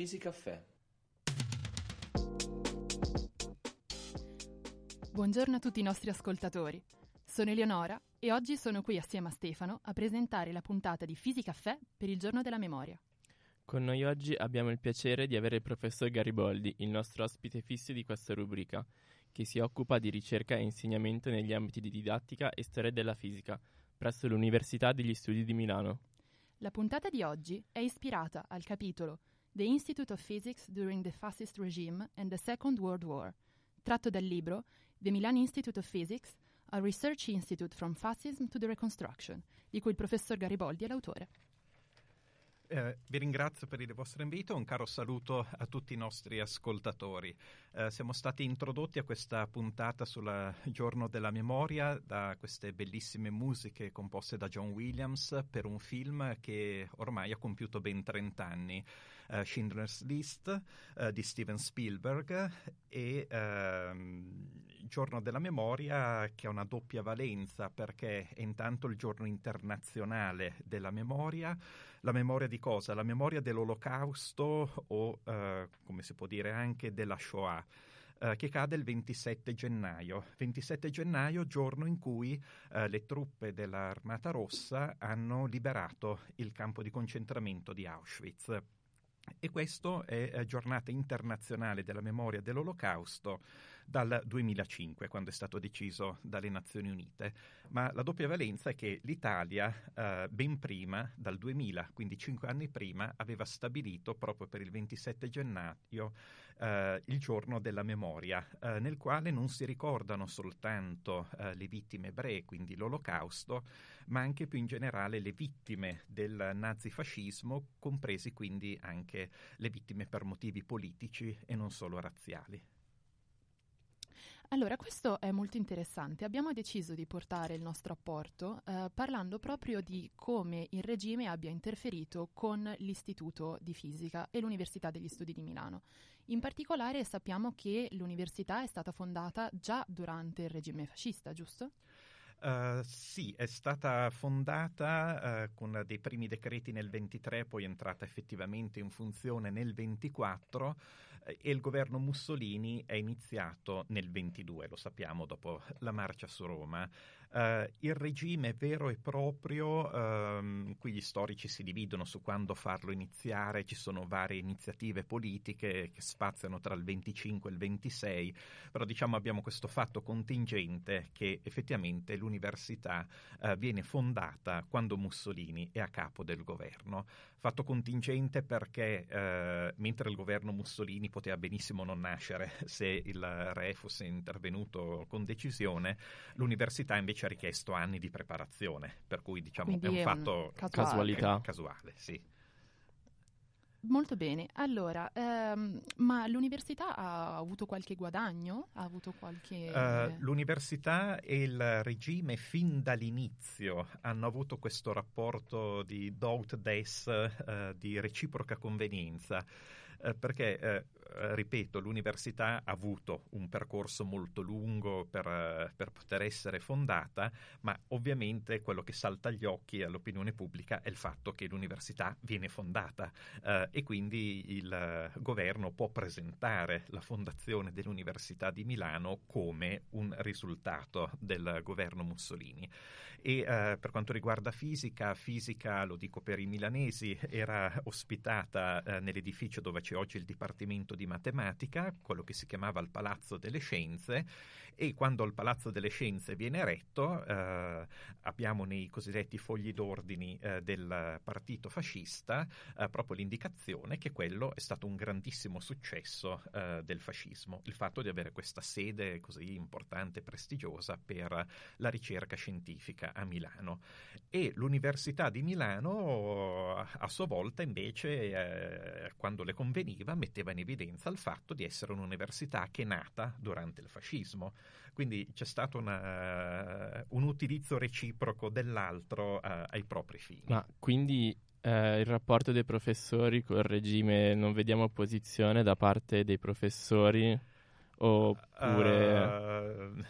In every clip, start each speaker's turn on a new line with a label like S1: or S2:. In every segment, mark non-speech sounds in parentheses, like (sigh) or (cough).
S1: Fisicaffè.
S2: Buongiorno a tutti i nostri ascoltatori. Sono Eleonora e oggi sono qui assieme a Stefano a presentare la puntata di Fisicaffè per il giorno della memoria.
S3: Con noi oggi abbiamo il piacere di avere il professor Gariboldi, il nostro ospite fisso di questa rubrica, che si occupa di ricerca e insegnamento negli ambiti di didattica e storia della fisica presso l'Università degli Studi di Milano.
S2: La puntata di oggi è ispirata al capitolo The Institute of Physics During the Fascist Regime and the Second World War, tratto dal libro The Milan Institute of Physics, a Research Institute from Fascism to the Reconstruction, di cui il professor Gariboldi è l'autore.
S4: Eh, vi ringrazio per il vostro invito, un caro saluto a tutti i nostri ascoltatori. Eh, siamo stati introdotti a questa puntata sul giorno della memoria da queste bellissime musiche composte da John Williams per un film che ormai ha compiuto ben 30 anni, eh, Schindler's List eh, di Steven Spielberg e ehm, il giorno della memoria che ha una doppia valenza perché è intanto il giorno internazionale della memoria, la memoria di cosa? La memoria dell'olocausto o, eh, come si può dire, anche della Shoah. Eh, che cade il 27 gennaio. 27 gennaio, giorno in cui eh, le truppe dell'Armata Rossa hanno liberato il campo di concentramento di Auschwitz. E questo è eh, giornata internazionale della memoria dell'Olocausto dal 2005, quando è stato deciso dalle Nazioni Unite. Ma la doppia valenza è che l'Italia, eh, ben prima, dal 2000, quindi cinque anni prima, aveva stabilito proprio per il 27 gennaio eh, il giorno della memoria, eh, nel quale non si ricordano soltanto eh, le vittime ebree, quindi l'Olocausto, ma anche più in generale le vittime del nazifascismo, compresi quindi anche le vittime per motivi politici e non solo razziali.
S2: Allora, questo è molto interessante. Abbiamo deciso di portare il nostro apporto eh, parlando proprio di come il regime abbia interferito con l'Istituto di Fisica e l'Università degli Studi di Milano. In particolare sappiamo che l'università è stata fondata già durante il regime fascista, giusto?
S4: Uh, sì, è stata fondata uh, con dei primi decreti nel 23, poi è entrata effettivamente in funzione nel 24 eh, e il governo Mussolini è iniziato nel 22, lo sappiamo, dopo la marcia su Roma. Uh, il regime vero e proprio, um, qui gli storici si dividono su quando farlo iniziare, ci sono varie iniziative politiche che spaziano tra il 25 e il 26, però diciamo abbiamo questo fatto contingente che effettivamente l'università uh, viene fondata quando Mussolini è a capo del governo. Fatto contingente perché uh, mentre il governo Mussolini poteva benissimo non nascere (laughs) se il re fosse intervenuto con decisione, l'università invece ha richiesto anni di preparazione, per cui diciamo
S2: Quindi
S4: è un
S2: è un
S4: fatto
S2: casuale.
S3: Casualità.
S4: casuale, sì.
S2: Molto bene. Allora, ehm, ma l'università ha avuto qualche guadagno? Ha avuto qualche...
S4: Uh, l'università e il regime fin dall'inizio hanno avuto questo rapporto di Dout des, uh, di reciproca convenienza, uh, perché, eh, ripeto, l'università ha avuto un percorso molto lungo per, per, poter essere fondata, ma ovviamente quello che salta agli occhi all'opinione pubblica è il fatto che l'università viene fondata e quindi il governo può presentare la fondazione dell'Università di Milano come un risultato del governo Mussolini. E eh, per quanto riguarda fisica, fisica, lo dico per i milanesi, era ospitata eh, nell'edificio dove c'è oggi il Dipartimento di Matematica, quello che si chiamava il Palazzo delle Scienze, e quando il Palazzo delle Scienze viene eretto eh, abbiamo nei cosiddetti fogli d'ordini eh, del partito fascista eh, proprio l'indicazione che quello è stato un grandissimo successo eh, del fascismo, il fatto di avere questa sede così importante e prestigiosa per la ricerca scientifica a Milano. E l'Università di Milano a sua volta invece, eh, quando le conveniva, metteva in evidenza il fatto di essere un'università che è nata durante il fascismo. Quindi c'è stato una, un utilizzo reciproco dell'altro uh, ai propri fini.
S3: Ma quindi eh, il rapporto dei professori col regime non vediamo opposizione da parte dei professori Oppure...
S4: Uh,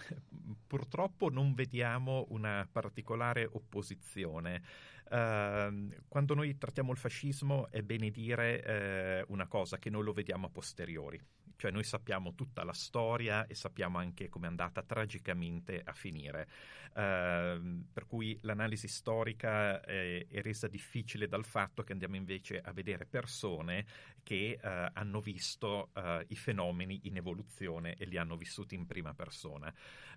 S4: purtroppo non vediamo una particolare opposizione. Uh, quando noi trattiamo il fascismo è bene dire uh, una cosa, che noi lo vediamo a posteriori cioè noi sappiamo tutta la storia e sappiamo anche come è andata tragicamente a finire. Uh, per cui l'analisi storica è, è, resa difficile dal fatto che andiamo invece a vedere persone che uh, hanno visto uh, i fenomeni in evoluzione e li hanno vissuti in prima persona.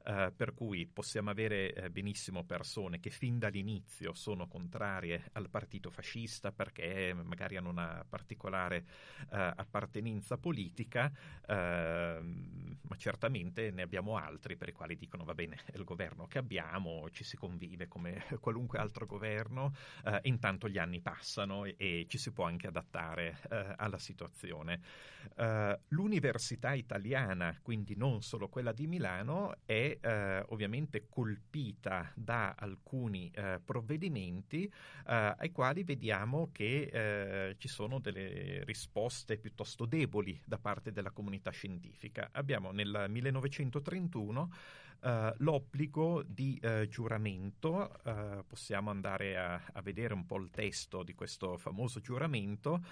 S4: Eh, per cui possiamo avere eh, benissimo persone che fin dall'inizio sono contrarie al partito fascista perché magari hanno una particolare appartenenza politica, ehm, ma certamente ne abbiamo altri per i quali dicono va bene, è il governo che abbiamo, ci si convive come (laughs) qualunque altro governo, eh, intanto gli anni passano e, e, ci si può anche adattare eh, alla situazione. Uh, l'università italiana, quindi non solo quella di Milano, è uh, ovviamente colpita da alcuni uh, provvedimenti ai quali vediamo che ci sono delle risposte piuttosto deboli da parte della comunità scientifica. Abbiamo nel 1931 Uh, l'obbligo di uh, giuramento, uh, possiamo andare a, a, vedere un po' il testo di questo famoso giuramento,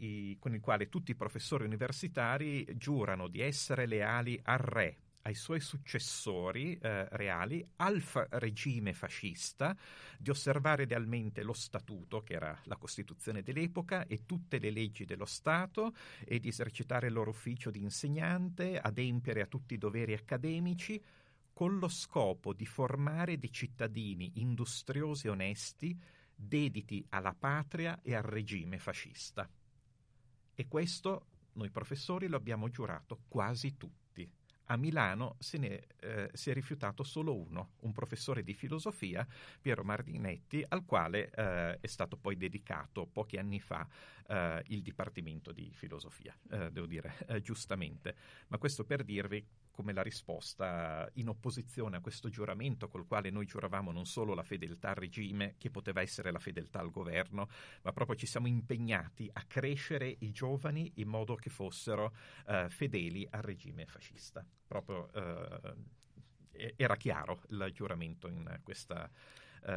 S4: i, con il quale tutti i professori universitari giurano di essere leali al re, ai suoi successori eh, reali, al fa- regime fascista, di osservare lealmente lo statuto, che era la Costituzione dell'epoca, e tutte le leggi dello Stato, e di esercitare il loro ufficio di insegnante, adempiere a tutti i doveri accademici, con lo scopo di formare dei cittadini industriosi e onesti, dediti alla patria e al regime fascista. E questo noi professori lo abbiamo giurato quasi tutti. A Milano se ne eh, si è rifiutato solo uno, un professore di filosofia, Piero Mardinetti, al quale eh, è stato poi dedicato pochi anni fa eh, il Dipartimento di Filosofia, eh, devo dire eh, giustamente. Ma questo per dirvi come la risposta in opposizione a questo giuramento col quale noi giuravamo non solo la fedeltà al regime, che poteva essere la fedeltà al governo, ma proprio ci siamo impegnati a crescere i giovani in modo che fossero uh, fedeli al regime fascista. Proprio uh, era chiaro il giuramento in questa, uh,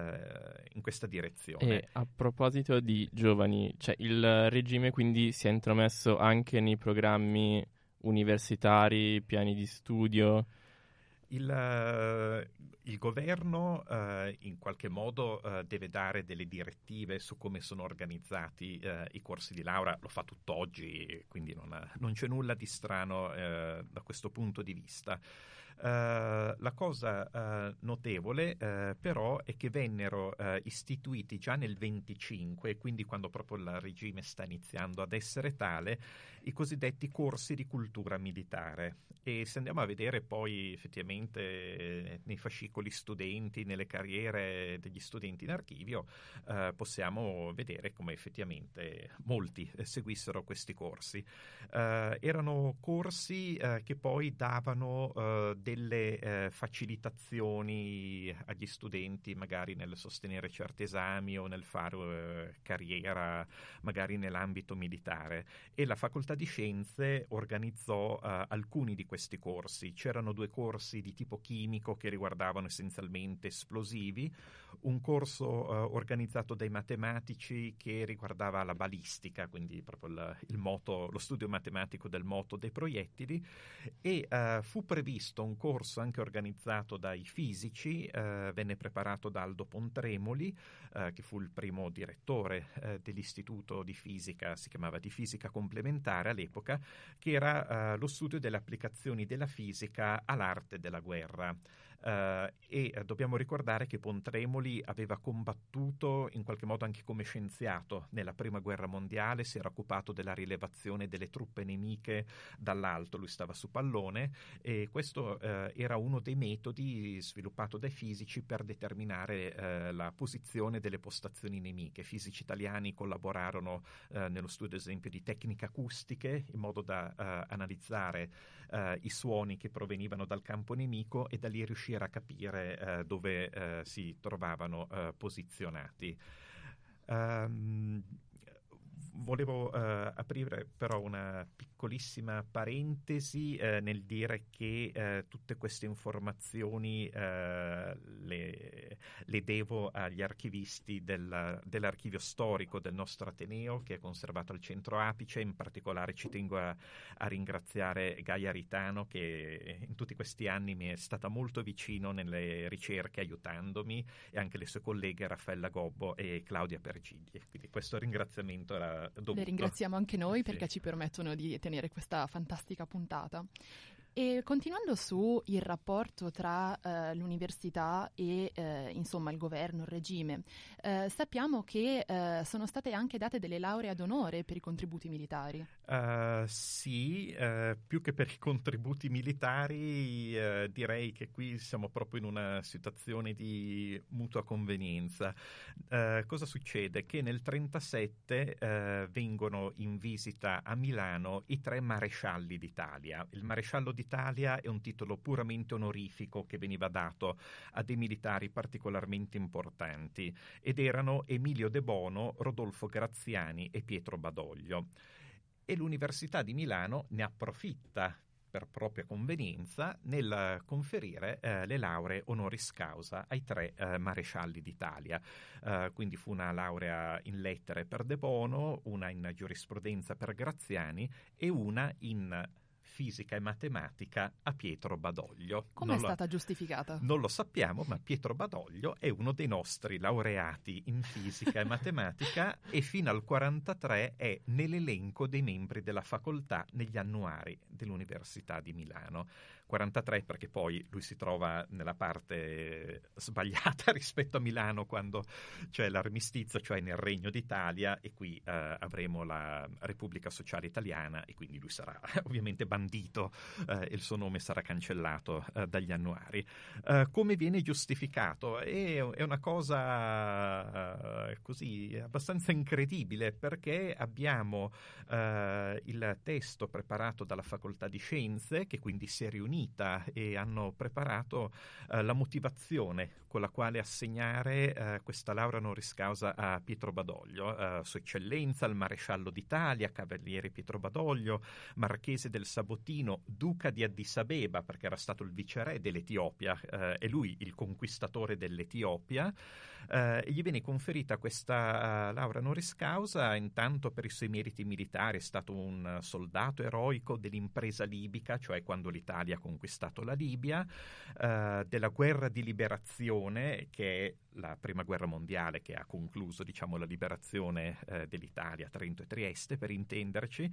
S4: in questa direzione.
S3: E a proposito di giovani, cioè il regime quindi si è intromesso anche nei programmi universitari, piani di studio?
S4: Il, uh, il governo uh, in qualche modo uh, deve dare delle direttive su come sono organizzati i corsi di laurea, lo fa tutt'oggi, quindi non, ha, non c'è nulla di strano da questo punto di vista. Uh, la cosa uh, notevole uh, però è che vennero istituiti già nel 25, quindi quando proprio il regime sta iniziando ad essere tale, i cosiddetti corsi di cultura militare. E se andiamo a vedere poi effettivamente nei fascicoli studenti, nelle carriere degli studenti in archivio, possiamo vedere come effettivamente molti seguissero questi corsi. erano corsi che poi davano delle eh, facilitazioni agli studenti magari nel sostenere certi esami o nel fare eh, carriera magari nell'ambito militare e la facoltà di scienze organizzò eh, alcuni di questi corsi. C'erano due corsi di tipo chimico che riguardavano essenzialmente esplosivi, un corso eh, organizzato dai matematici che riguardava la balistica, quindi proprio il, il moto, lo studio matematico del moto dei proiettili e eh, fu previsto un corso anche organizzato dai fisici, eh, venne preparato da Aldo Pontremoli, eh, che fu il primo direttore eh, dell'Istituto di Fisica, si chiamava di Fisica Complementare all'epoca, che era eh, lo studio delle applicazioni della fisica all'arte della guerra. Uh, e uh, dobbiamo ricordare che Pontremoli aveva combattuto in qualche modo anche come scienziato nella prima guerra mondiale, si era occupato della rilevazione delle truppe nemiche dall'alto, lui stava su pallone e questo uh, era uno dei metodi sviluppato dai fisici per determinare la posizione delle postazioni nemiche. Fisici italiani collaborarono nello studio, ad esempio, di tecniche acustiche in modo da analizzare i suoni che provenivano dal campo nemico e da lì riuscire riuscire a capire eh, dove eh, si trovavano eh, posizionati. Um, volevo uh, aprire però una piccolissima parentesi uh, nel dire che uh, tutte queste informazioni le, le, devo agli archivisti della, dell'archivio storico del nostro Ateneo che è conservato al centro Apice, in particolare ci tengo a, a ringraziare Gaia Ritano che in tutti questi anni mi è stata molto vicino nelle ricerche aiutandomi e anche le sue colleghe Raffaella Gobbo e Claudia Pergigli. Quindi questo ringraziamento era dovuto.
S2: Le ringraziamo anche noi perché ci permettono di tenere questa fantastica puntata. E continuando su il rapporto tra eh, l'università e eh, insomma il governo, il regime, eh, sappiamo che eh, sono state anche date delle lauree ad onore per i contributi militari.
S4: Uh, sì, uh, più che per i contributi militari uh, direi che qui siamo proprio in una situazione di mutua convenienza. cosa succede? Che nel 1937 vengono in visita a Milano i tre marescialli d'Italia. Il maresciallo d'Italia d'Italia è un titolo puramente onorifico che veniva dato a dei militari particolarmente importanti ed erano Emilio De Bono, Rodolfo Graziani e Pietro Badoglio. E l'Università di Milano ne approfitta per propria convenienza nel conferire eh, le lauree honoris causa ai tre eh, marescialli d'Italia. Uh, quindi fu una laurea in lettere per De Bono, una in giurisprudenza per Graziani e una in fisica e matematica a Pietro Badoglio.
S2: Come è stata giustificata?
S4: Non lo sappiamo, ma Pietro Badoglio è uno dei nostri laureati in fisica e matematica e fino al 43 è nell'elenco dei membri della facoltà negli annuari dell'Università di Milano. 43 perché poi lui si trova nella parte sbagliata (laughs) rispetto a Milano quando c'è l'armistizio, cioè nel Regno d'Italia e qui eh, avremo la Repubblica Sociale Italiana e quindi lui sarà (laughs) ovviamente bandito eh, e il suo nome sarà cancellato eh, dagli annuari. Eh, come viene giustificato? È, è una cosa eh, così abbastanza incredibile perché abbiamo eh, il testo preparato dalla Facoltà di Scienze che quindi si è riunito unita e hanno preparato eh, la motivazione con la quale assegnare eh, questa laurea honoris causa a Pietro Badoglio, eh, Sua Eccellenza, il Maresciallo d'Italia, Cavaliere Pietro Badoglio, Marchese del Sabotino, Duca di Addis Abeba, perché era stato il viceré dell'Etiopia, eh, e lui il conquistatore dell'Etiopia. Eh, gli viene conferita questa uh, laurea honoris causa intanto per i suoi meriti militari, è stato un soldato eroico dell'impresa libica, cioè quando l'Italia conquistato la Libia, uh, della guerra di liberazione che la prima guerra mondiale che ha concluso diciamo, la liberazione eh, dell'Italia, Trento e Trieste per intenderci,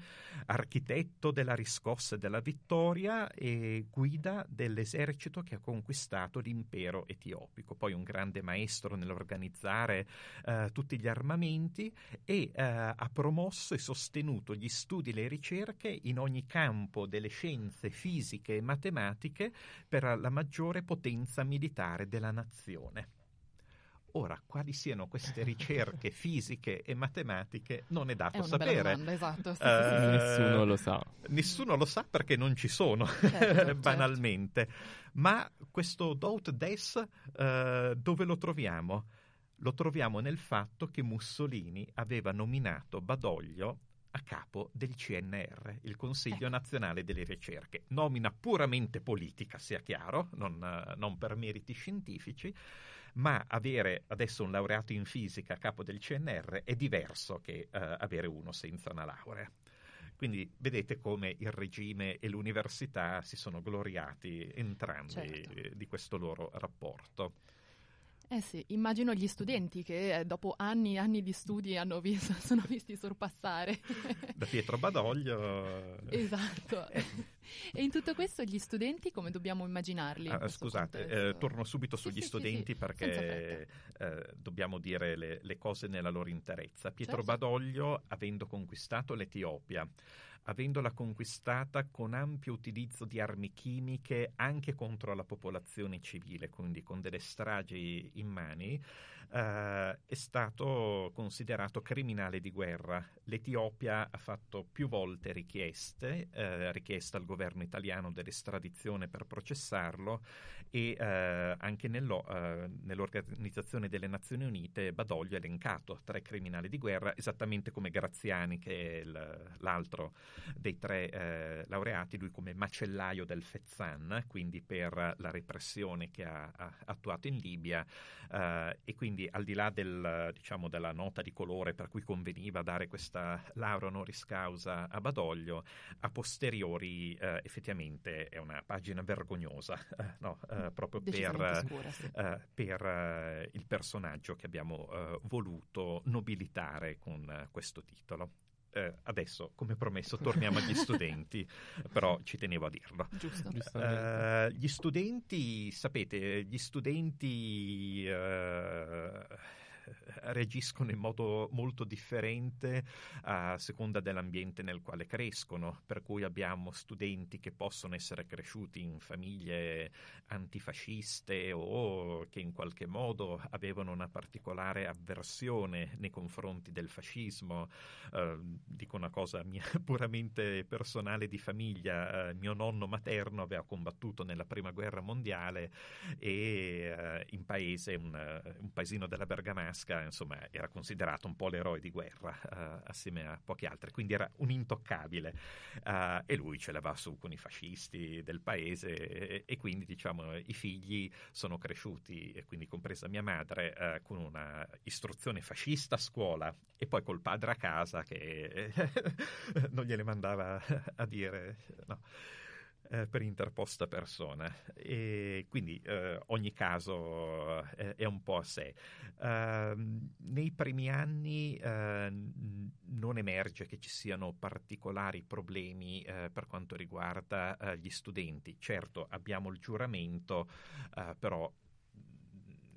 S4: architetto della riscossa e della vittoria e guida dell'esercito che ha conquistato l'impero etiopico, poi un grande maestro nell'organizzare eh, tutti gli armamenti e eh, ha promosso e sostenuto gli studi e le ricerche in ogni campo delle scienze fisiche e matematiche per la maggiore potenza militare della nazione. Ora, quali siano queste (laughs) ricerche fisiche e matematiche non è dato
S2: è una
S4: sapere.
S2: Domanda, esatto. Sì,
S3: uh. Nessuno lo sa.
S4: Nessuno lo sa perché non ci sono, certo, (laughs) banalmente. Certo. Ma questo Doubt Des uh, dove lo troviamo? Lo troviamo nel fatto che Mussolini aveva nominato Badoglio a capo del CNR, il Consiglio ecco. Nazionale delle Ricerche. Nomina puramente politica, sia chiaro, non, non per meriti scientifici ma avere adesso un laureato in fisica a capo del CNR è diverso che uh, avere uno senza una laurea. Quindi vedete come il regime e l'università si sono gloriati entrambi certo. di questo loro rapporto.
S2: Eh sì, immagino gli studenti che eh, dopo anni e anni di studi hanno visto, (laughs) sono visti sorpassare. (laughs)
S4: Da Pietro Badoglio.
S2: Esatto. Eh. (laughs) E in tutto questo gli studenti come dobbiamo immaginarli?
S4: Ah, scusate, eh, torno subito sugli sì, studenti sì, perché eh, dobbiamo dire le, le, cose nella loro interezza. Pietro certo. Badoglio, avendo conquistato l'Etiopia, avendola conquistata con ampio utilizzo di armi chimiche anche contro la popolazione civile, quindi con delle stragi immani, eh, è stato considerato criminale di guerra. L'Etiopia ha fatto più volte richieste, eh, richieste al governo italiano dell'estradizione per processarlo e eh, anche nello, eh, nell'Organizzazione delle Nazioni Unite Badoglio è elencato tra i criminali di guerra, esattamente come Graziani, che è il, l'altro dei tre eh, laureati, lui come macellaio del Fezzan, quindi per la repressione che ha, ha attuato in Libia eh, e quindi al di là del, diciamo, della nota di colore per cui conveniva dare questa laurea honoris causa a Badoglio, a posteriori eh, effettivamente è una pagina vergognosa, eh, no, eh, proprio per, scura, sì. Eh, per il personaggio che abbiamo voluto nobilitare con questo titolo. Eh, adesso, come promesso, torniamo agli (laughs) studenti, però ci tenevo a dirlo.
S2: Giusto.
S4: Uh, gli studenti, sapete, gli studenti... Uh, reagiscono in modo molto differente a seconda dell'ambiente nel quale crescono, per cui abbiamo studenti che possono essere cresciuti in famiglie antifasciste o che in qualche modo avevano una particolare avversione nei confronti del fascismo. Eh, dico una cosa mia, (laughs) puramente personale di famiglia, eh, mio nonno materno aveva combattuto nella prima guerra mondiale e eh, in paese, un, un paesino della Bergamasca, Bergamasca, insomma, era considerato un po' l'eroe di guerra uh, assieme a pochi altri, quindi era un intoccabile uh, e lui ce l'aveva su con i fascisti del paese e, e quindi diciamo i figli sono cresciuti, e quindi compresa mia madre, uh, con una istruzione fascista a scuola e poi col padre a casa che (laughs) non gliele mandava a dire no eh, per interposta persona e quindi eh, ogni caso eh, è un po' a sé. Uh, nei primi anni eh, non emerge che ci siano particolari problemi eh, per quanto riguarda eh, gli studenti. Certo, abbiamo il giuramento, però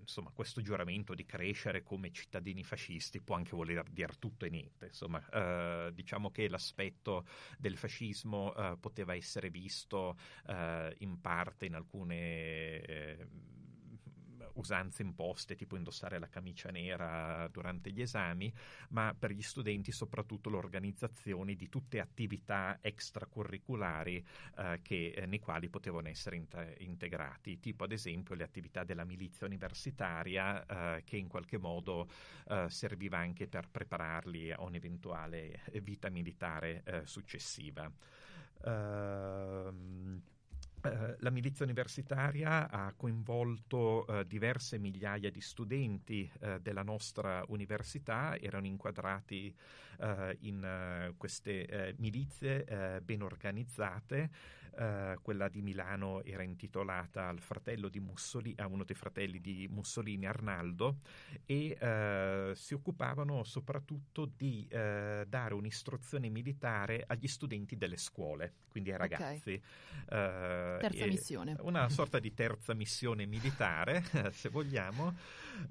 S4: insomma, questo giuramento di crescere come cittadini fascisti può anche voler dire tutto e niente. Insomma, eh, diciamo che l'aspetto del fascismo eh, poteva essere visto eh, in parte in alcune eh, usanze imposte, tipo indossare la camicia nera durante gli esami, ma per gli studenti soprattutto l'organizzazione di tutte attività extracurriculari eh, che, eh, nei quali potevano essere in- integrati, tipo ad esempio le attività della milizia universitaria eh, che in qualche modo eh, serviva anche per prepararli a un'eventuale vita militare eh, successiva. Uh, eh, la milizia universitaria ha coinvolto uh, diverse migliaia di studenti uh, della nostra università, erano inquadrati in queste milizie ben organizzate. Quella di Milano era intitolata al fratello di Mussolini, a uno dei fratelli di Mussolini, Arnaldo, e si occupavano soprattutto di dare un'istruzione militare agli studenti delle scuole, quindi ai ragazzi.
S2: Okay terza missione.
S4: Una (laughs) sorta di terza missione militare, (laughs) se vogliamo,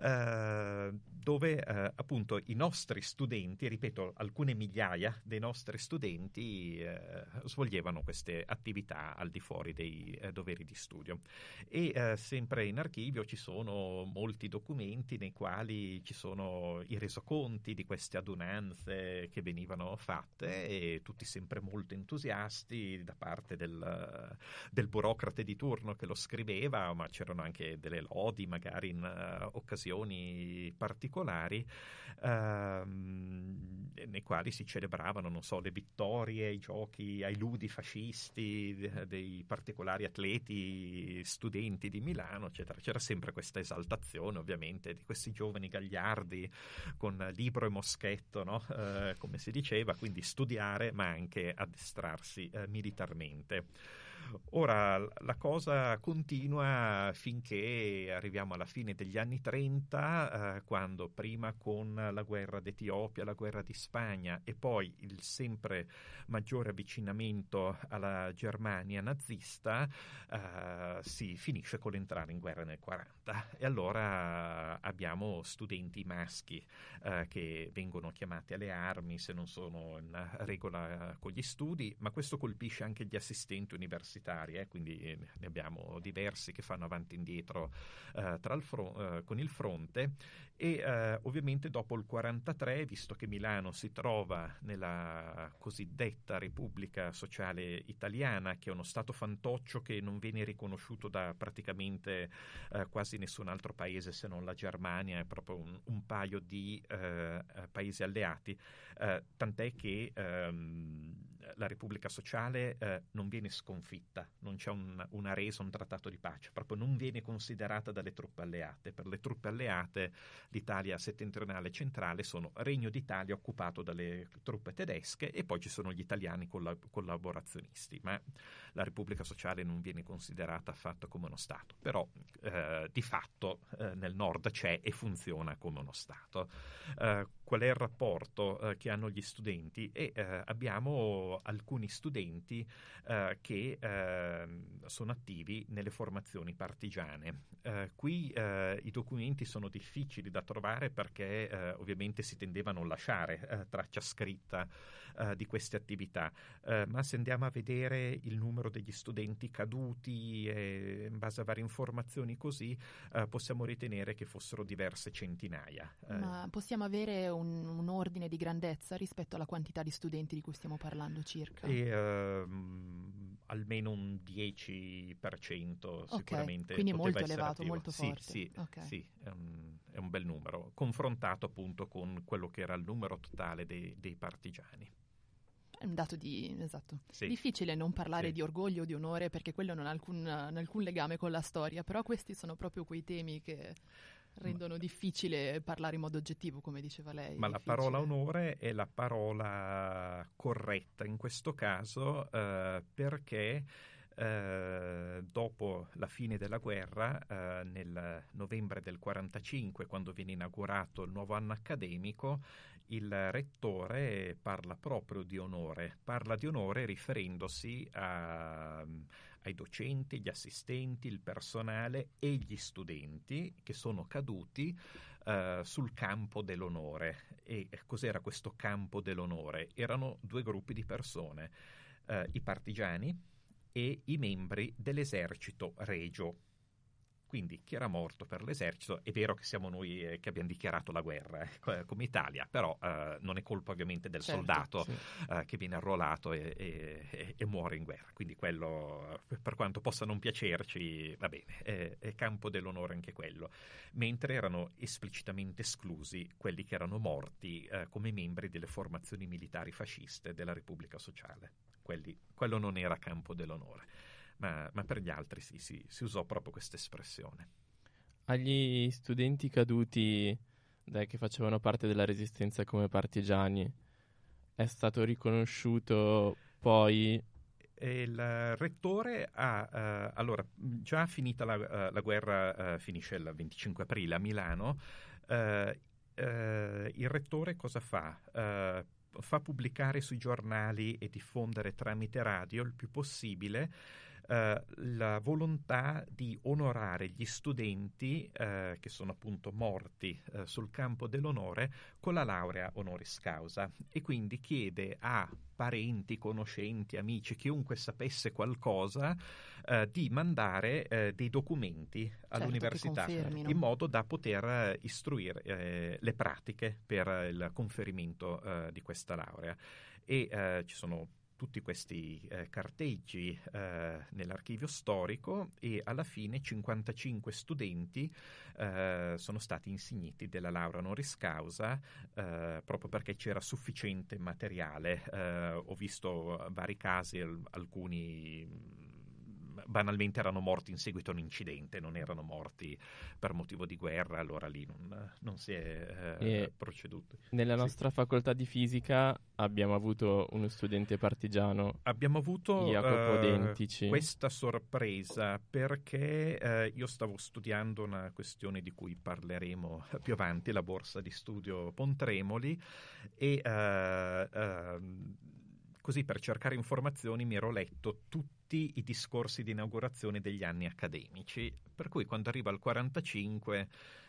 S4: eh, dove eh, appunto i nostri studenti, ripeto, alcune migliaia dei nostri studenti eh, svolgevano queste attività al di fuori dei eh, doveri di studio. E eh, sempre in archivio ci sono molti documenti nei quali ci sono i resoconti di queste adunanze che venivano fatte e tutti sempre molto entusiasti da parte del, del burocrate di turno che lo scriveva, ma c'erano anche delle lodi magari in uh, occasioni particolari ehm, nei quali si celebravano, non so, le vittorie, i giochi ai ludi fascisti dei particolari atleti, studenti di Milano, eccetera. C'era sempre questa esaltazione, ovviamente, di questi giovani gagliardi con libro e moschetto, no? eh, come si diceva, quindi studiare ma anche addestrarsi eh, militarmente. Ora la cosa continua finché arriviamo alla fine degli anni 30, eh, quando prima con la guerra d'Etiopia, la guerra di Spagna e poi il sempre maggiore avvicinamento alla Germania nazista, eh, si finisce con l'entrare in guerra nel 40 e allora abbiamo studenti maschi eh, che vengono chiamati alle armi se non sono in regola con gli studi, ma questo colpisce anche gli assistenti universitari universitari, eh, quindi ne abbiamo diversi che fanno avanti e indietro eh, il fron- con il fronte e ovviamente dopo il 43, visto che Milano si trova nella cosiddetta Repubblica Sociale Italiana, che è uno Stato fantoccio che non viene riconosciuto da praticamente quasi nessun altro paese se non la Germania, è proprio un, un paio di paesi alleati, tant'è che ehm, la Repubblica Sociale eh, non viene sconfitta, non c'è un, una resa, un trattato di pace, proprio non viene considerata dalle truppe alleate. Per le truppe alleate l'Italia settentrionale e centrale sono Regno d'Italia occupato dalle truppe tedesche e poi ci sono gli italiani collab- collaborazionisti, ma la Repubblica Sociale non viene considerata affatto come uno Stato, però eh, di fatto eh, nel nord c'è e funziona come uno Stato. Eh, qual è il rapporto eh, che hanno gli studenti? E eh, abbiamo alcuni studenti eh, che ehm, sono attivi nelle formazioni partigiane. qui i documenti sono difficili da trovare perché ovviamente si tendeva a lasciare traccia scritta uh, di queste attività, uh, ma se andiamo a vedere il numero degli studenti caduti e in base a varie informazioni così, uh, possiamo ritenere che fossero diverse centinaia.
S2: Ma possiamo avere un, un, ordine di grandezza rispetto alla quantità di studenti di cui stiamo parlando circa?
S4: E, ehm, almeno un 10% okay, sicuramente.
S2: Quindi molto elevato,
S4: attivo.
S2: molto forte.
S4: Sì, sì, okay. sì è, un, è, un, bel numero, confrontato appunto con quello che era il numero totale dei, dei partigiani.
S2: È un dato di, esatto. Sì. difficile non parlare sì. di orgoglio o di onore perché quello non ha alcun, alcun, legame con la storia, però questi sono proprio quei temi che rendono difficile parlare in modo oggettivo, come diceva lei.
S4: Ma la parola onore è la parola corretta in questo caso eh, perché eh, dopo la fine della guerra, eh, nel novembre del 1945, quando viene inaugurato il nuovo anno accademico, il rettore parla proprio di onore, parla di onore riferendosi a, ai docenti, gli assistenti, il personale e gli studenti che sono caduti uh, sul campo dell'onore. E cos'era questo campo dell'onore? Erano due gruppi di persone, uh, i partigiani e i membri dell'esercito regio quindi chi era morto per l'esercito, è vero che siamo noi eh, che abbiamo dichiarato la guerra eh, come Italia, però eh, non è colpa ovviamente del certo, soldato sì. Eh, che viene arruolato e, e, e, muore in guerra. Quindi quello, per quanto possa non piacerci, va bene, è, è campo dell'onore anche quello. Mentre erano esplicitamente esclusi quelli che erano morti eh, come membri delle formazioni militari fasciste della Repubblica Sociale. Quelli, quello non era campo dell'onore ma, ma per gli altri sì, sì, si usò proprio questa espressione.
S3: Agli studenti caduti dai, che facevano parte della resistenza come partigiani è stato riconosciuto poi
S4: il rettore ha, uh, allora, già finita la, uh, la guerra, uh, finisce il 25 aprile a Milano, il rettore cosa fa? fa pubblicare sui giornali e diffondere tramite radio il più possibile eh, la volontà di onorare gli studenti eh, che sono appunto morti eh, sul campo dell'onore con la laurea honoris causa e quindi chiede a parenti, conoscenti, amici, chiunque sapesse qualcosa, eh, di mandare eh, dei documenti certo, all'università in modo da poter istruire eh, le pratiche per il conferimento di questa laurea. E ci sono tutti questi eh, carteggi eh, nell'archivio storico e alla fine 55 studenti eh, sono stati insigniti della laurea honoris causa eh, proprio perché c'era sufficiente materiale. Eh, ho visto vari casi, alcuni banalmente erano morti in seguito a un incidente, non erano morti per motivo di guerra, allora lì non, non si è eh, proceduto.
S3: Nella nostra sì. facoltà di fisica abbiamo avuto uno studente partigiano.
S4: Abbiamo avuto uh, questa sorpresa perché uh, io stavo studiando una questione di cui parleremo più avanti, la borsa di studio Pontremoli e uh, Così per cercare informazioni mi ero letto tutti i discorsi di inaugurazione degli anni accademici, per cui quando arriva al 45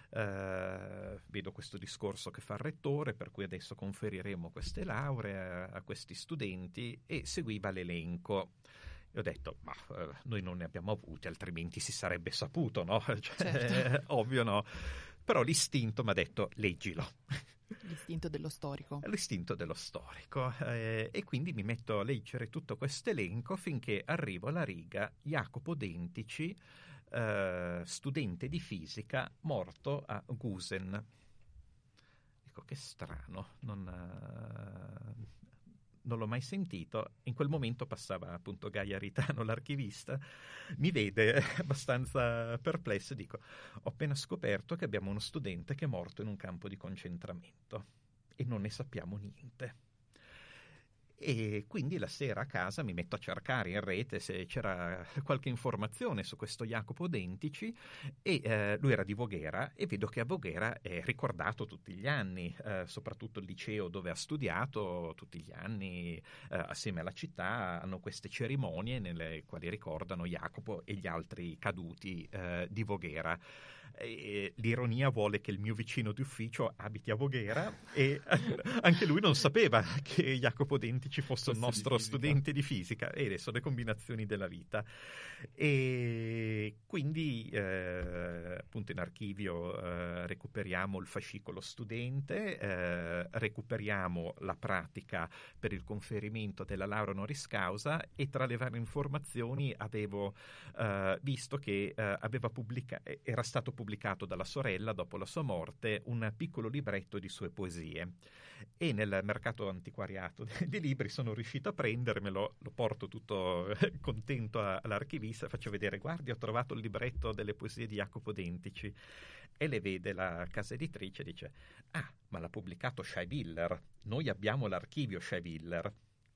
S4: eh, vedo questo discorso che fa il rettore, per cui adesso conferiremo queste lauree a, a questi studenti e seguiva l'elenco E ho detto, ma eh, noi non ne abbiamo avuti, altrimenti si sarebbe saputo, no? (laughs) Cioè,
S2: Certo.
S4: ovvio no. Però l'istinto mi ha detto, leggilo.
S2: L'istinto dello storico.
S4: L'istinto dello storico. eh, e quindi mi metto a leggere tutto questo elenco finché arrivo alla riga Jacopo Dentici, eh, studente di fisica, morto a Gusen. Dico, che strano, non, eh, non l'ho mai sentito. In quel momento passava appunto Gaia Ritano, l'archivista, mi vede (laughs) abbastanza perplesso e dico: Ho appena scoperto che abbiamo uno studente che è morto in un campo di concentramento e non ne sappiamo niente. E quindi la sera a casa mi metto a cercare in rete se c'era qualche informazione su questo Jacopo Dentici e eh, lui era di Voghera e vedo che a Voghera è ricordato tutti gli anni, eh, soprattutto il liceo dove ha studiato, tutti gli anni eh, assieme alla città hanno queste cerimonie nelle quali ricordano Jacopo e gli altri caduti eh, di Voghera. E l'ironia vuole che il mio vicino di ufficio abiti a Voghera e (laughs) anche lui non sapeva che Jacopo Dentici fosse un
S3: Fosse di
S4: nostro
S3: fisica.
S4: studente di fisica e sono le combinazioni della vita. E quindi eh, appunto in archivio eh, recuperiamo il fascicolo studente, eh, recuperiamo la pratica per il conferimento della laurea honoris causa e tra le varie informazioni avevo eh, visto che eh, aveva pubblica- era stato pubblicato dalla sorella dopo la sua morte un piccolo libretto di sue poesie e nel mercato antiquariato (laughs) di libri sono riuscito a prendermelo, lo porto tutto eh, contento all'archivista, faccio vedere, guardi ho trovato il libretto delle poesie di Jacopo Dentici e le vede la casa editrice e dice, ah ma l'ha pubblicato Scheibiller, noi abbiamo l'archivio Scheibiller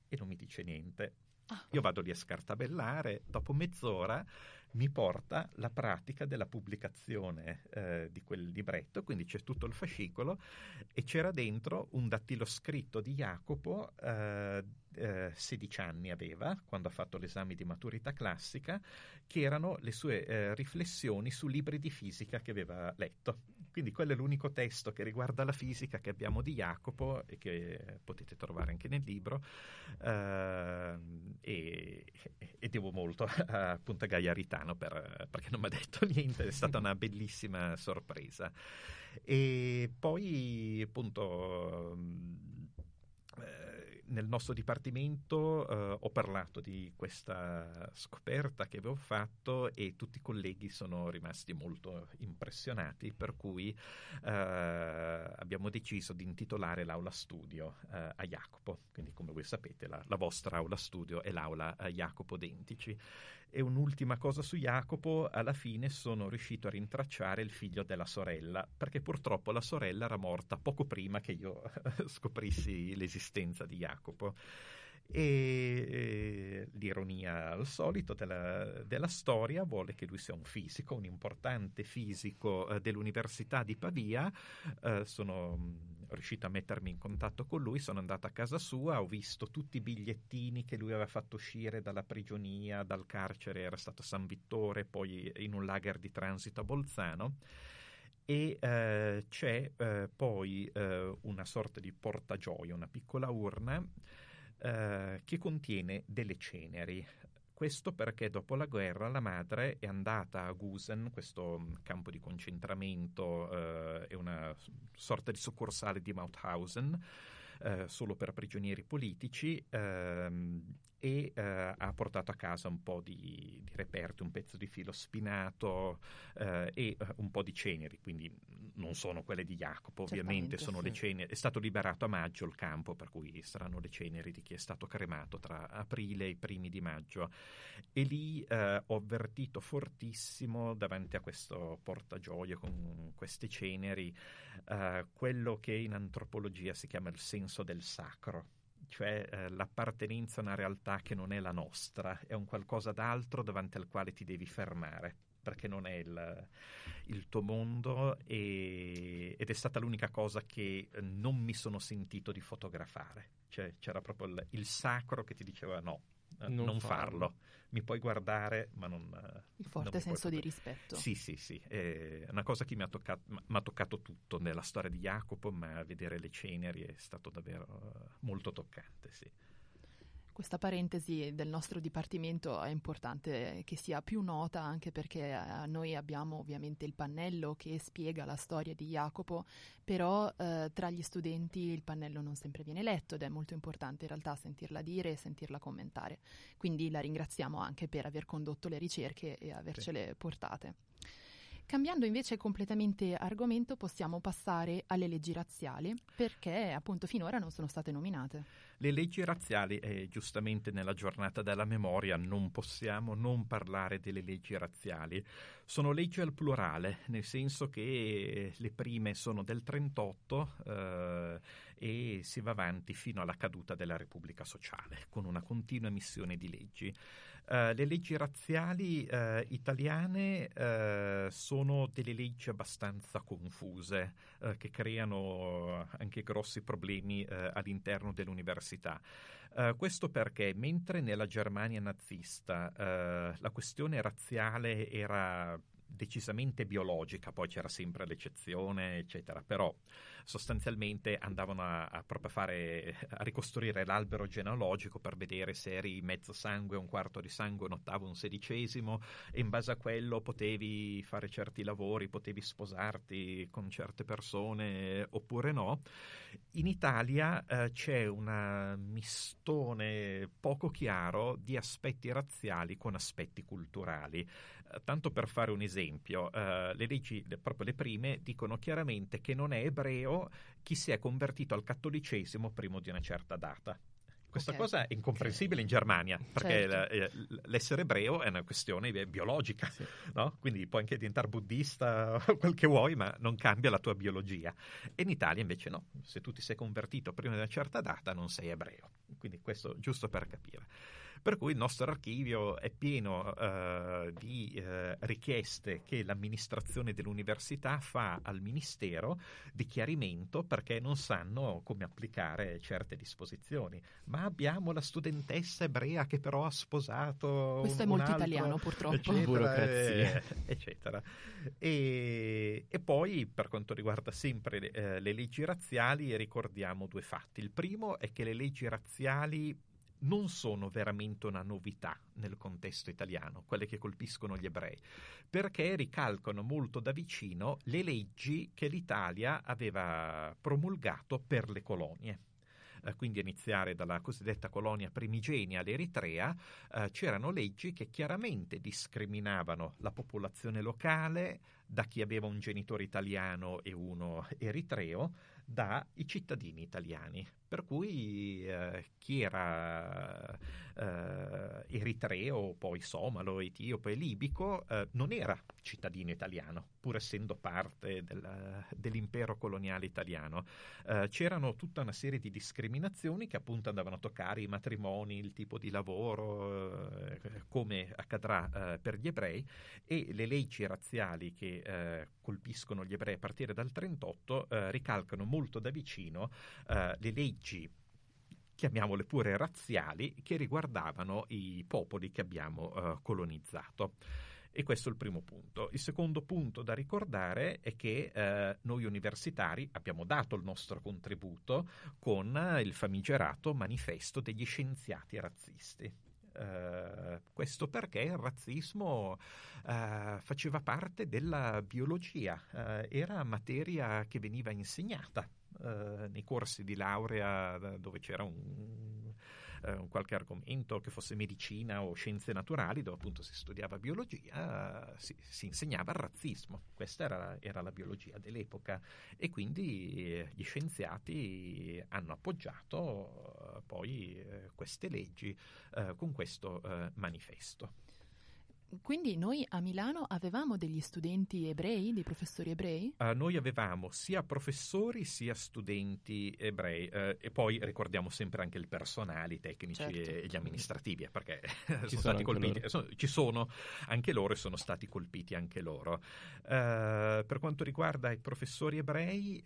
S4: e non mi dice niente.
S2: Ah.
S4: Io vado lì a scartabellare, dopo mezz'ora mi porta la pratica della pubblicazione eh, di quel libretto, quindi c'è tutto il fascicolo e c'era dentro un dattiloscritto di Jacopo, eh, eh, 16 anni aveva quando ha fatto l'esame di maturità classica, che erano le sue eh, riflessioni su libri di fisica che aveva letto. Quindi quello è l'unico testo che riguarda la fisica che abbiamo di Jacopo e che potete trovare anche nel libro eh, e, e devo molto a, appunto a Gaia Ritano per, perché non mi ha detto niente, è stata una bellissima sorpresa. E poi appunto nel nostro dipartimento eh, ho parlato di questa scoperta che avevo fatto e tutti i colleghi sono rimasti molto impressionati, per cui eh, abbiamo deciso di intitolare l'aula studio eh, a Jacopo. Quindi, come voi sapete, la, la vostra aula studio è l'aula a Jacopo Dentici. E un'ultima cosa su Jacopo, alla fine sono riuscito a rintracciare il figlio della sorella, perché purtroppo la sorella era morta poco prima che io (laughs) scoprissi l'esistenza di Jacopo. E eh, l'ironia al solito della, della, storia vuole che lui sia un fisico, un importante fisico eh, dell'Università di Pavia. Eh, sono mh, riuscito a mettermi in contatto con lui, sono andato a casa sua, ho visto tutti i bigliettini che lui aveva fatto uscire dalla prigionia, dal carcere, era stato a San Vittore, poi in un lager di transito a Bolzano e eh, c'è eh, poi eh, una sorta di portagioia, una piccola urna eh, che contiene delle ceneri. Questo perché dopo la guerra la madre è andata a Gusen, questo mm, campo di concentramento, eh, è una sorta di succursale di Mauthausen, eh, solo per prigionieri politici, ehm, e eh, ha portato a casa un po' di, di reperti, un pezzo di filo spinato eh, e un po' di ceneri, quindi non sono quelle di Jacopo, ovviamente,
S2: Certamente,
S4: sono
S2: sì.
S4: le ceneri. È stato liberato a maggio il campo, per cui saranno le ceneri di chi è stato cremato tra aprile e i primi di maggio. E lì eh, ho avvertito fortissimo davanti a questo portagioie con queste ceneri eh, quello che in antropologia si chiama il senso del sacro cioè eh, l'appartenenza a una realtà che non è la nostra, è un qualcosa d'altro davanti al quale ti devi fermare, perché non è il, il tuo mondo e, ed è stata l'unica cosa che eh, non mi sono sentito di fotografare, cioè c'era proprio il, il sacro che ti diceva no, eh, non,
S3: Non
S4: farlo.
S3: farlo.
S4: mi puoi guardare ma non... eh,
S2: Il
S4: non
S2: forte
S4: puoi
S2: senso di rispetto.
S4: Sì, sì, sì, è una cosa che mi ha, toccato, mi ha toccato tutto nella storia di Jacopo, ma vedere le ceneri è stato davvero molto toccante, sì.
S2: Questa parentesi del nostro dipartimento è importante che sia più nota anche perché eh, noi abbiamo ovviamente il pannello che spiega la storia di Jacopo, però eh, tra gli studenti il pannello non sempre viene letto ed è molto importante in realtà sentirla dire e sentirla commentare. Quindi la ringraziamo anche per aver condotto le ricerche e avercele sì. portate. Cambiando invece completamente argomento, possiamo passare alle leggi razziali, perché appunto finora non sono state nominate.
S4: Le leggi razziali, e giustamente nella giornata della memoria non possiamo non parlare delle leggi razziali. Sono leggi al plurale, nel senso che le prime sono del 38 eh, e si va avanti fino alla caduta della Repubblica Sociale, con una continua emissione di leggi. Uh, le leggi razziali uh, italiane uh, sono delle leggi abbastanza confuse che creano anche grossi problemi all'interno dell'università. Questo perché mentre nella Germania nazista la questione razziale era decisamente biologica, poi c'era sempre l'eccezione, eccetera, però sostanzialmente andavano a, a fare, a ricostruire l'albero genealogico per vedere se eri mezzo sangue, un quarto di sangue, un ottavo, un sedicesimo, e in base a quello potevi fare certi lavori, potevi sposarti con certe persone oppure no. In Italia eh, c'è un mistone poco chiaro di aspetti razziali con aspetti culturali. Eh, tanto per fare un esempio, eh, le leggi, le, proprio le prime, dicono chiaramente che non è ebreo chi si è convertito al cattolicesimo prima di una certa data. Questa okay. cosa è incomprensibile okay. in Germania, perché certo. Eh, l'essere ebreo è una questione biologica, sì. no? quindi puoi anche diventare buddista o quel che vuoi, ma non cambia la tua biologia. E in Italia invece no, se tu ti sei convertito prima di una certa data non sei ebreo. Quindi questo giusto per capire. Per cui il nostro archivio è pieno eh, di eh, richieste che l'amministrazione dell'università fa al Ministero di chiarimento perché non sanno come applicare certe disposizioni. Ma abbiamo la studentessa ebrea che però ha sposato.
S2: Questo
S4: un,
S2: è molto
S4: altro,
S2: italiano, purtroppo.
S4: Eccetera, Burocrazia. eccetera. E, e, poi, per quanto riguarda sempre eh, le leggi razziali, ricordiamo due fatti. Il primo è che le leggi razziali non sono veramente una novità nel contesto italiano, quelle che colpiscono gli ebrei, perché ricalcano molto da vicino le leggi che l'Italia aveva promulgato per le colonie. Eh, quindi a iniziare dalla cosiddetta colonia primigenia, l'Eritrea, eh, c'erano leggi che chiaramente discriminavano la popolazione locale da chi aveva un genitore italiano e uno eritreo, dai cittadini italiani. Per cui eh, chi era eh, eritreo, poi somalo, etiope libico, eh, non era cittadino italiano, pur essendo parte del, dell'impero coloniale italiano. Eh, c'erano tutta una serie di discriminazioni che appunto andavano a toccare i matrimoni, il tipo di lavoro, eh, come accadrà eh, per gli ebrei, e le leggi razziali che colpiscono gli ebrei a partire dal 1938 ricalcano molto da vicino le leggi chiamiamole pure razziali, che riguardavano i popoli che abbiamo eh, colonizzato. E questo è il primo punto. Il secondo punto da ricordare è che eh, noi universitari abbiamo dato il nostro contributo con il famigerato manifesto degli scienziati razzisti. Uh, questo perché il razzismo uh, faceva parte della biologia, uh, era materia che veniva insegnata eh, nei corsi di laurea dove c'era un, eh, qualche argomento che fosse medicina o scienze naturali, dove appunto si studiava biologia, si, si insegnava il razzismo. Questa era, era, la biologia dell'epoca e quindi eh, gli scienziati hanno appoggiato eh, poi eh, queste leggi con questo manifesto.
S2: Quindi noi a Milano avevamo degli studenti ebrei, dei professori ebrei?
S4: Uh, noi avevamo sia professori sia studenti ebrei uh, e poi ricordiamo sempre anche il personale, i tecnici certo. e gli amministrativi eh, perché (laughs) ci sono, stati colpiti, sono, ci sono anche loro e sono stati colpiti anche loro. Uh, per quanto riguarda i professori ebrei,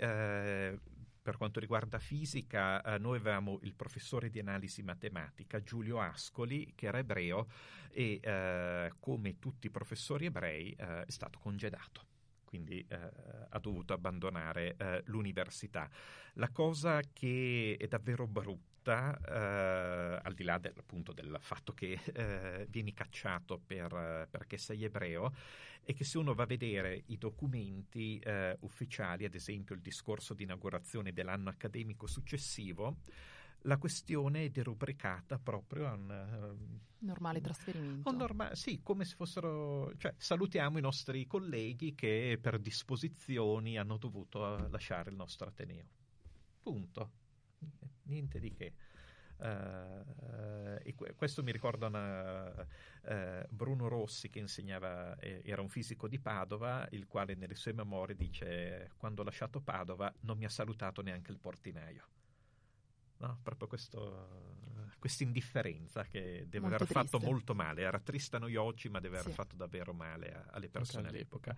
S4: per quanto riguarda fisica, eh, noi avevamo il professore di analisi matematica Giulio Ascoli, che era ebreo e eh, come tutti i professori ebrei eh, è stato congedato quindi eh, ha dovuto abbandonare eh, l'università. La cosa che è davvero brutta tutta, eh, al di là del, appunto del fatto che eh, vieni cacciato per, perché sei ebreo, è che se uno va a vedere i documenti eh, ufficiali, ad esempio il discorso di inaugurazione dell'anno accademico successivo, la questione è derubricata proprio a un
S2: uh, normale trasferimento.
S4: Norma- sì, come se fossero. Cioè, salutiamo i nostri colleghi che per disposizioni hanno dovuto lasciare il nostro Ateneo. Punto. (laughs) Niente di che. Uh, e questo mi ricorda una, uh, Bruno Rossi che insegnava, eh, era un fisico di Padova, il quale nelle sue memorie dice: Quando ho lasciato Padova non mi ha salutato neanche il portinaio. No? Proprio questa indifferenza che deve
S2: molto
S4: aver
S2: triste.
S4: fatto molto male. Era triste a noi oggi, ma deve aver
S2: sì.
S4: fatto davvero male a, alle persone all'epoca.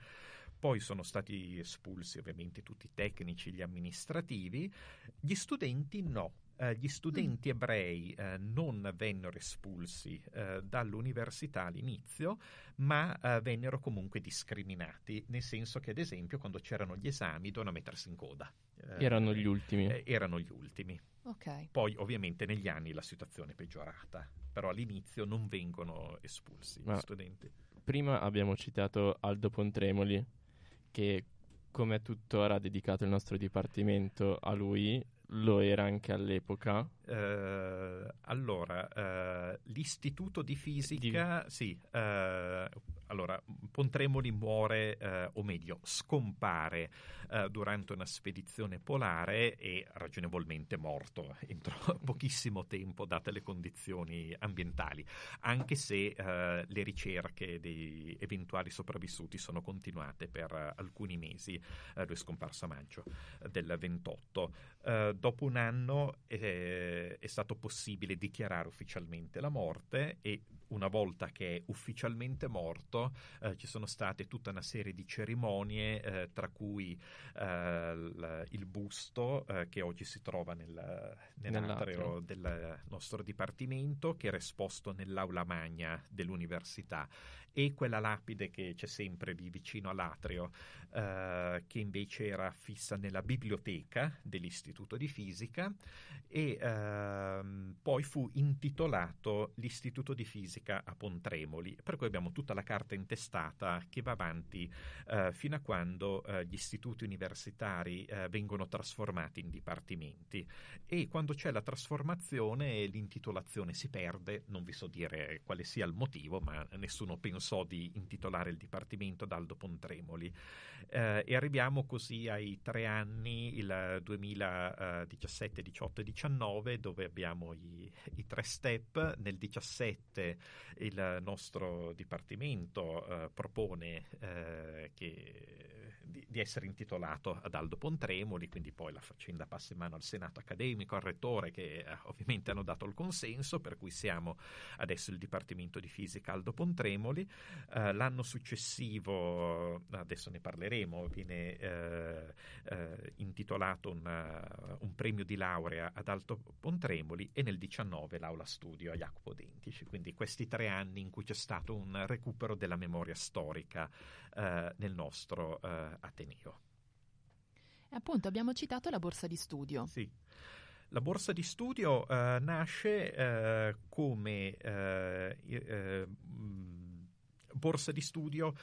S4: Poi sono stati espulsi ovviamente tutti i tecnici, gli amministrativi, gli studenti no. Uh, gli studenti ebrei uh, non vennero espulsi uh, dall'università all'inizio, ma vennero comunque discriminati, nel senso che ad esempio quando c'erano gli esami dovevano mettersi in coda.
S3: erano gli ultimi.
S4: erano gli ultimi.
S2: Okay.
S4: Poi ovviamente negli anni la situazione è peggiorata, però all'inizio non vengono espulsi
S3: ma
S4: gli studenti.
S3: Prima abbiamo citato Aldo Pontremoli, che come è tuttora dedicato il nostro dipartimento a lui, lo era anche all'epoca.
S4: Uh, allora, uh, l'istituto di fisica, di... sì, uh, allora, Pontremoli muore, o meglio, scompare durante una spedizione polare e ragionevolmente morto (laughs) entro pochissimo tempo, date le condizioni ambientali, anche se le ricerche dei eventuali sopravvissuti sono continuate per alcuni mesi. lui è scomparso a maggio del 28. dopo un anno eh, è stato possibile dichiarare ufficialmente la morte e una volta che è ufficialmente morto eh, ci sono state tutta una serie di cerimonie eh, tra cui eh, l- il busto eh, che oggi si trova nel, nell'atrio del nostro dipartimento che era esposto nell'aula magna dell'università. E quella lapide che c'è sempre lì vicino all'atrio eh, che invece era fissa nella biblioteca dell'istituto di fisica e ehm, poi fu intitolato l'Istituto di Fisica a Pontremoli, per cui abbiamo tutta la carta intestata che va avanti eh, fino a quando eh, gli istituti universitari eh, vengono trasformati in dipartimenti e quando c'è la trasformazione l'intitolazione si perde, non vi so dire quale sia il motivo, ma nessuno pensò di intitolare il dipartimento ad Aldo Pontremoli. Eh, e arriviamo così ai tre anni, il 2017, 18 e 19, dove abbiamo i, i tre step. Nel 17 il nostro dipartimento eh, propone eh, che, di, di, essere intitolato ad Aldo Pontremoli, quindi poi la faccenda passa in mano al Senato accademico, al rettore, che eh, ovviamente hanno dato il consenso, per cui siamo adesso il Dipartimento di Fisica Aldo Pontremoli. Eh, l'anno successivo, adesso ne parleremo, viene eh, eh, intitolato una, un premio di laurea ad Alto Pontremoli e nel 19 l'aula studio a Jacopo Dentici. Quindi questi tre anni in cui c'è stato un recupero della memoria storica eh, nel nostro eh, Ateneo.
S2: E appunto abbiamo citato la borsa di studio.
S4: Sì. La borsa di studio eh, nasce eh, come eh, borsa di studio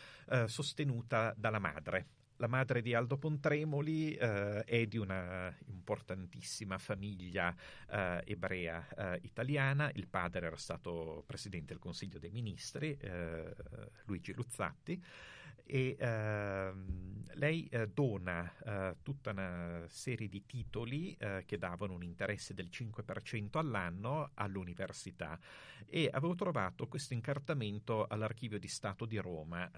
S4: sostenuta dalla madre. La madre di Aldo Pontremoli eh, è di una importantissima famiglia eh, ebrea eh, italiana, il padre era stato presidente del Consiglio dei Ministri, Luigi Luzzatti, e ehm, lei eh, dona eh, tutta una serie di titoli eh, che davano un interesse del 5% all'anno all'università. E avevo trovato questo incartamento all'archivio di Stato di Roma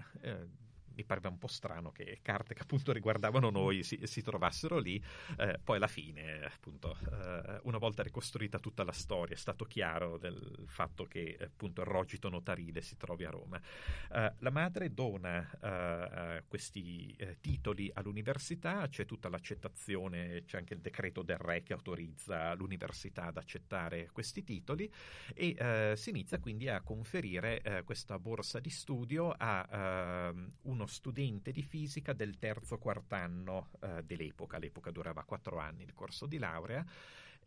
S4: mi pareva un po' strano che carte che appunto riguardavano noi si, si trovassero lì. Eh, poi alla fine, appunto, eh, una volta ricostruita tutta la storia, è stato chiaro del fatto che appunto il rogito notarile si trovi a Roma. Eh, la madre dona eh, questi eh, titoli all'università, c'è tutta l'accettazione, c'è anche il decreto del re che autorizza l'università ad accettare questi titoli e eh, si inizia quindi a conferire questa borsa di studio a ehm, uno studente di fisica del terzo quart'anno eh, dell'epoca, l'epoca durava quattro anni il corso di laurea,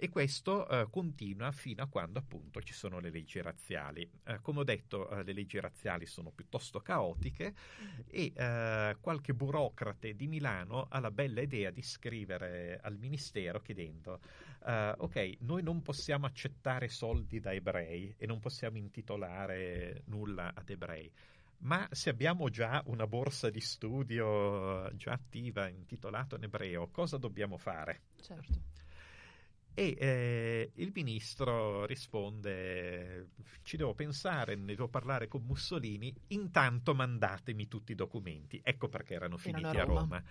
S4: E questo eh, continua fino a quando appunto ci sono le leggi razziali. Eh, come ho detto, eh, le leggi razziali sono piuttosto caotiche e eh, qualche burocrate di Milano ha la bella idea di scrivere al ministero chiedendo eh, ok, noi non possiamo accettare soldi da ebrei e non possiamo intitolare nulla ad ebrei ma se abbiamo già una borsa di studio già attiva intitolata in ebreo, cosa dobbiamo fare?
S2: Certo.
S4: E eh, il ministro risponde: Ci devo pensare, ne devo parlare con Mussolini. Intanto mandatemi tutti i documenti. Ecco perché erano finiti a Roma. A Roma.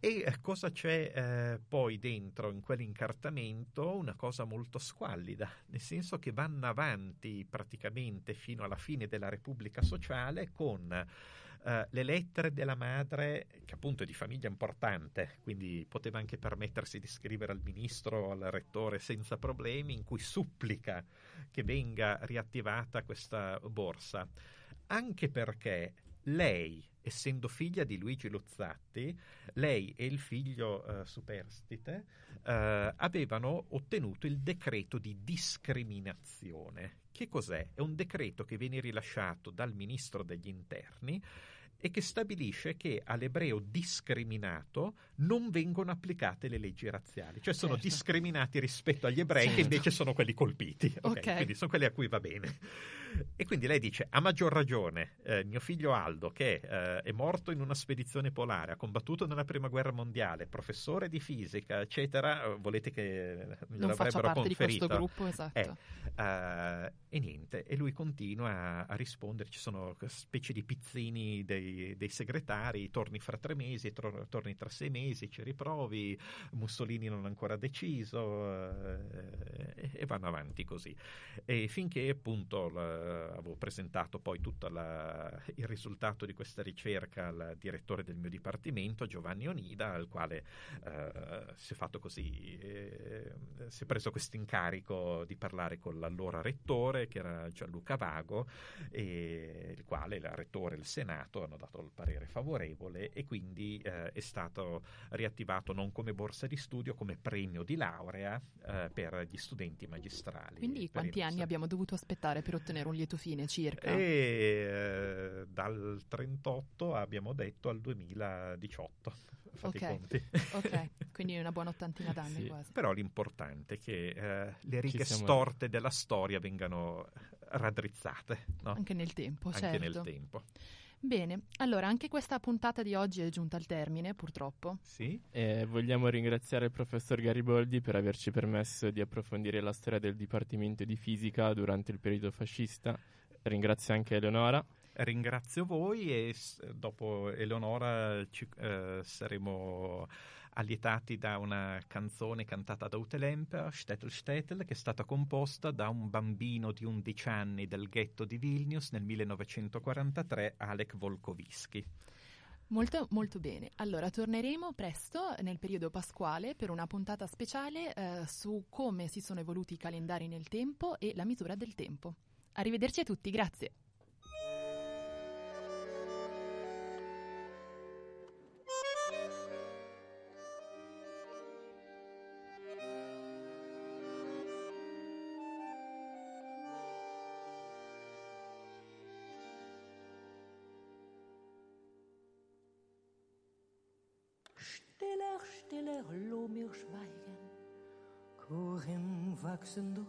S4: E eh, cosa c'è eh, poi dentro in quell'incartamento? Una cosa molto squallida, nel senso che vanno avanti praticamente fino alla fine della Repubblica Sociale con Uh, le lettere della madre, che appunto è di famiglia importante, quindi poteva anche permettersi di scrivere al ministro o al rettore senza problemi, in cui supplica che venga riattivata questa borsa, anche perché lei, essendo figlia di Luigi Luzzatti, lei e il figlio uh, superstite uh, avevano ottenuto il decreto di discriminazione. Che cos'è? È un decreto che viene rilasciato dal ministro degli interni e che stabilisce che all'ebreo discriminato non vengono applicate le leggi razziali, cioè sono certo. discriminati rispetto agli ebrei certo. che invece sono quelli colpiti, okay? Okay. quindi sono quelli a cui va bene. E quindi lei dice, a maggior ragione, eh, mio figlio Aldo, che eh, è morto in una spedizione polare, ha combattuto nella prima guerra mondiale, professore di fisica, eccetera, eh, volete che
S2: non faccia parte conferito? di questo gruppo, esatto.
S4: Eh, uh, e niente, e lui continua a, a, rispondere, ci sono specie di pizzini dei, dei segretari, torni fra tre mesi, tor- torni tra sei mesi, ci riprovi, Mussolini non ha ancora deciso, uh, e, vanno avanti così. E finché appunto... La, eh, avevo presentato poi tutto il risultato di questa ricerca al direttore del mio dipartimento, Giovanni Onida, al quale eh, si è fatto così, eh, si è preso questo incarico di parlare con l'allora rettore, che era Gianluca Vago, e il quale il rettore e il Senato hanno dato il parere favorevole e quindi eh, è stato riattivato non come borsa di studio, come premio di laurea eh, per gli studenti magistrali.
S2: Quindi quanti anni abbiamo dovuto aspettare per ottenere un un lieto fine circa?
S4: E eh, dal 38 abbiamo detto al 2018.
S2: Ok, ok, (laughs) quindi una buona ottantina d'anni sì. quasi.
S4: Però l'importante è che eh, le righe storte della storia vengano raddrizzate. No?
S2: Anche nel tempo,
S4: Anche
S2: certo.
S4: nel tempo.
S2: Bene, allora anche questa puntata di oggi è giunta al termine, purtroppo.
S4: Sì.
S3: E vogliamo ringraziare il professor Gariboldi per averci permesso di approfondire la storia del Dipartimento di Fisica durante il periodo fascista. Ringrazio anche Eleonora.
S4: Ringrazio voi e dopo Eleonora ci, eh, saremo allietati da una canzone cantata da Ute Lemper, Stettel Stettel, che è stata composta da un bambino di 11 anni del ghetto di Vilnius nel 1943, Alek Volkovitsky.
S2: Molto, molto bene. Allora, torneremo presto nel periodo pasquale per una puntata speciale eh, su come si sono evoluti i calendari nel tempo e la misura del tempo. Arrivederci a tutti, grazie.
S1: Stiller lo mir schweigen, Chorim wachsen du.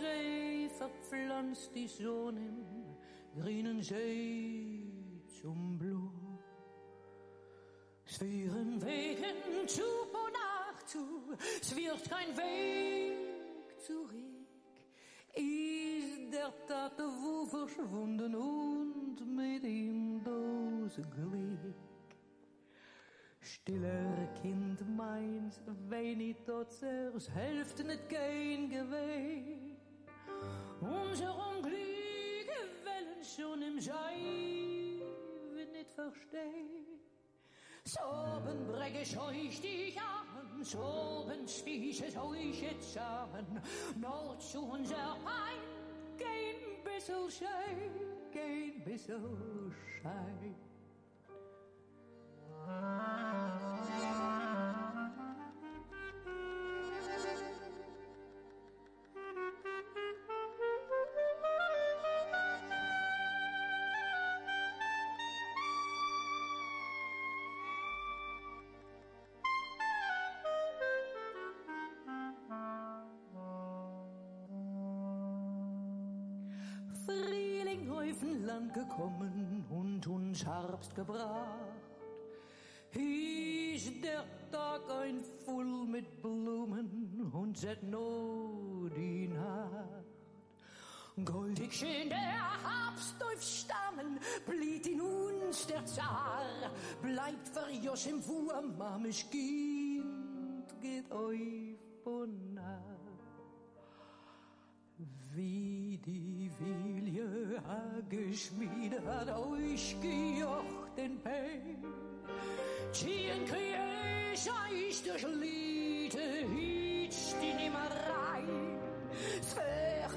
S1: See verpflanzt die Sonne grünen See zum Blut. Es Wegen zu und nach zu, es wird kein Weg zurück. Ist der Tate wo verschwunden und mit ihm das Glück stiller kind meins, weet tot zelfs helft het geen gewee. Onze glüge Wellen schon im Scheiben nicht versteh. Soben breg ich euch dich an, soben stich es euch jetzt an, nur zu unser Feind, kein bissel Schei, kein bissel Schei. Herbst gebracht. Ist der Tag ein voll mit Blumen und set no die Nacht. Goldig schön der Herbst auf Stammen, blieb in uns der Zar, bleibt für Joschim Wurm, mamisch Kind, geht euch von nah. Wie die Vilje geschmiedet hat euch gejocht den Pein, Tien kriech euch durch Liede, hitsch die Nimmerei,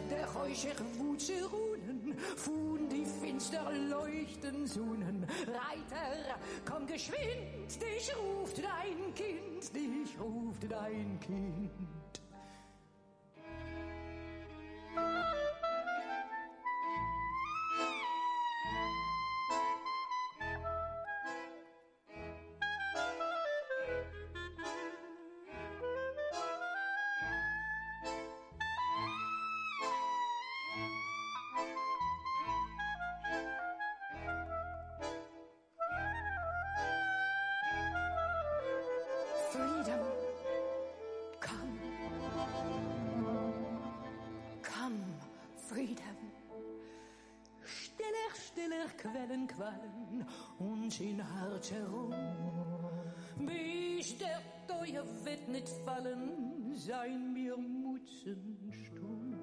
S1: der euch Wutze ruhen, fuhren die finster leuchten Sunen. Reiter, komm geschwind, dich ruft dein Kind, dich ruft dein Kind. thank you Quellen, Quallen und in Herz herum. Bis der Teuer wird nicht fallen, sein mir Mutzen stumm.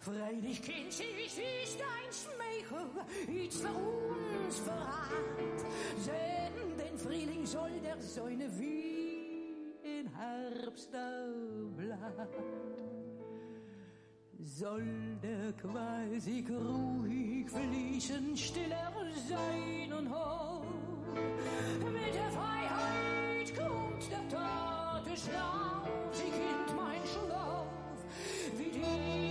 S1: Freilich, Kind, ich ist ein Schmeichel, ich für uns verrat. Sehen, den Frühling soll der Säune wie in Herbst Blatt. Soll der Qualsig ruhig fließen, stiller sein und hoch. Mit der Freiheit kommt der Tat, schlaf, sie kind mein Schlaf, wie die